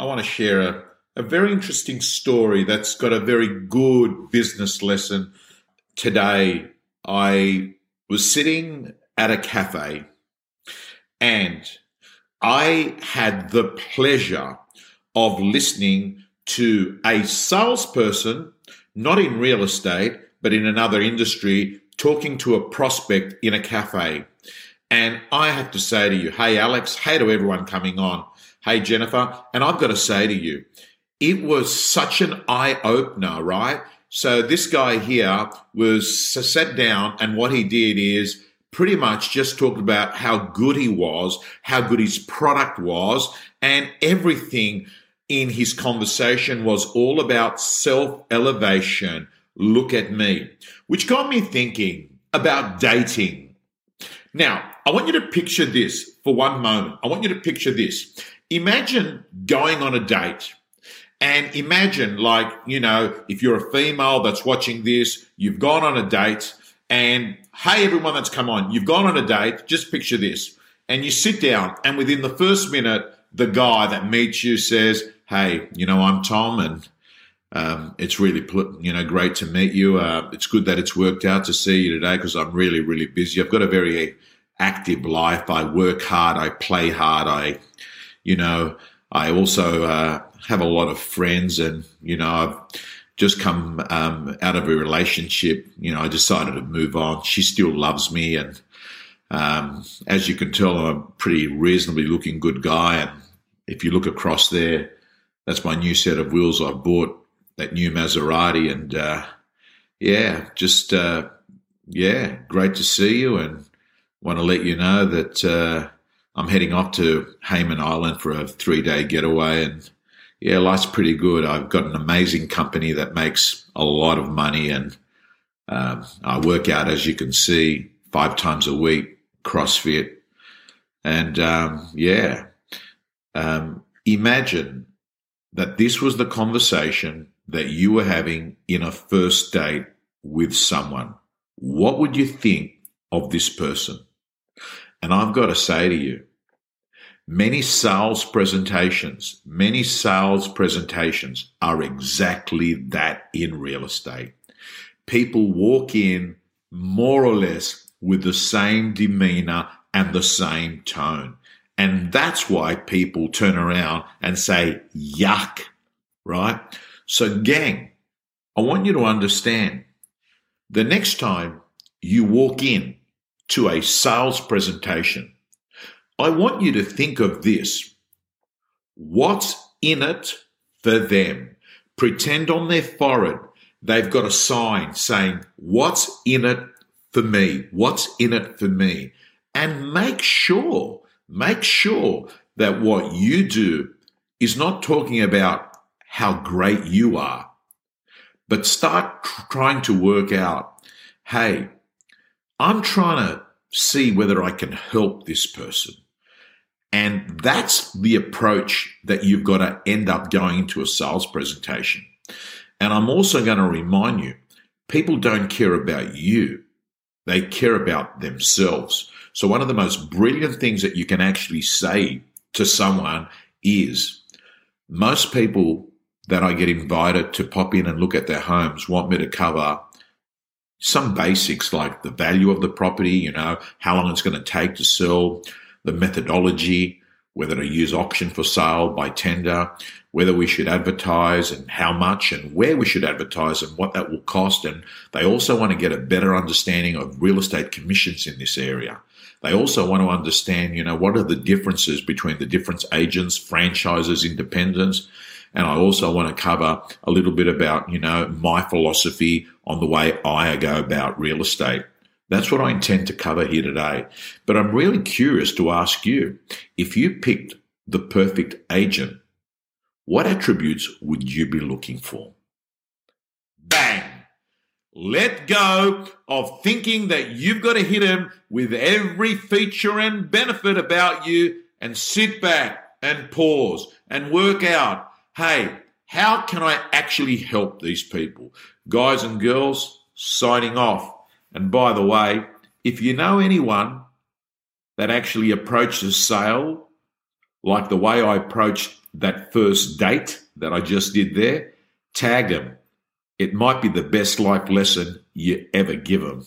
I want to share a, a very interesting story that's got a very good business lesson. Today, I was sitting at a cafe and I had the pleasure of listening to a salesperson, not in real estate, but in another industry, talking to a prospect in a cafe. And I have to say to you, hey, Alex, hey to everyone coming on. Hey, Jennifer. And I've got to say to you, it was such an eye opener, right? So this guy here was sat down and what he did is pretty much just talked about how good he was, how good his product was, and everything in his conversation was all about self elevation. Look at me, which got me thinking about dating. Now, I want you to picture this for one moment. I want you to picture this. Imagine going on a date. And imagine, like, you know, if you're a female that's watching this, you've gone on a date, and hey, everyone that's come on, you've gone on a date, just picture this. And you sit down, and within the first minute, the guy that meets you says, Hey, you know, I'm Tom, and um, it's really, you know, great to meet you. Uh, it's good that it's worked out to see you today because I'm really, really busy. I've got a very active life. I work hard. I play hard. I, you know, I also uh, have a lot of friends, and you know, I've just come um, out of a relationship. You know, I decided to move on. She still loves me, and um, as you can tell, I'm a pretty reasonably looking good guy. And if you look across there, that's my new set of wheels I've bought. That new Maserati, and uh, yeah, just uh, yeah, great to see you, and want to let you know that uh, I'm heading off to Hayman Island for a three day getaway. And yeah, life's pretty good. I've got an amazing company that makes a lot of money. And um, I work out, as you can see, five times a week, CrossFit. And um, yeah, um, imagine that this was the conversation that you were having in a first date with someone. What would you think of this person? And I've got to say to you, many sales presentations, many sales presentations are exactly that in real estate. People walk in more or less with the same demeanor and the same tone. And that's why people turn around and say, yuck, right? So, gang, I want you to understand the next time you walk in to a sales presentation, I want you to think of this. What's in it for them? Pretend on their forehead they've got a sign saying, What's in it for me? What's in it for me? And make sure, make sure that what you do is not talking about how great you are, but start trying to work out, hey, I'm trying to see whether I can help this person. And that's the approach that you've got to end up going into a sales presentation. And I'm also going to remind you people don't care about you, they care about themselves. So, one of the most brilliant things that you can actually say to someone is most people that I get invited to pop in and look at their homes want me to cover some basics like the value of the property, you know, how long it's going to take to sell, the methodology, whether to use auction for sale by tender, whether we should advertise and how much and where we should advertise and what that will cost. And they also want to get a better understanding of real estate commissions in this area. They also want to understand, you know, what are the differences between the different agents, franchises, independents, and I also want to cover a little bit about, you know, my philosophy on the way I go about real estate. That's what I intend to cover here today. But I'm really curious to ask you if you picked the perfect agent, what attributes would you be looking for? Bang! Let go of thinking that you've got to hit him with every feature and benefit about you and sit back and pause and work out hey, how can I actually help these people? Guys and girls, signing off. And by the way, if you know anyone that actually approaches sale like the way I approached that first date that I just did there, tag them. It might be the best life lesson you ever give them.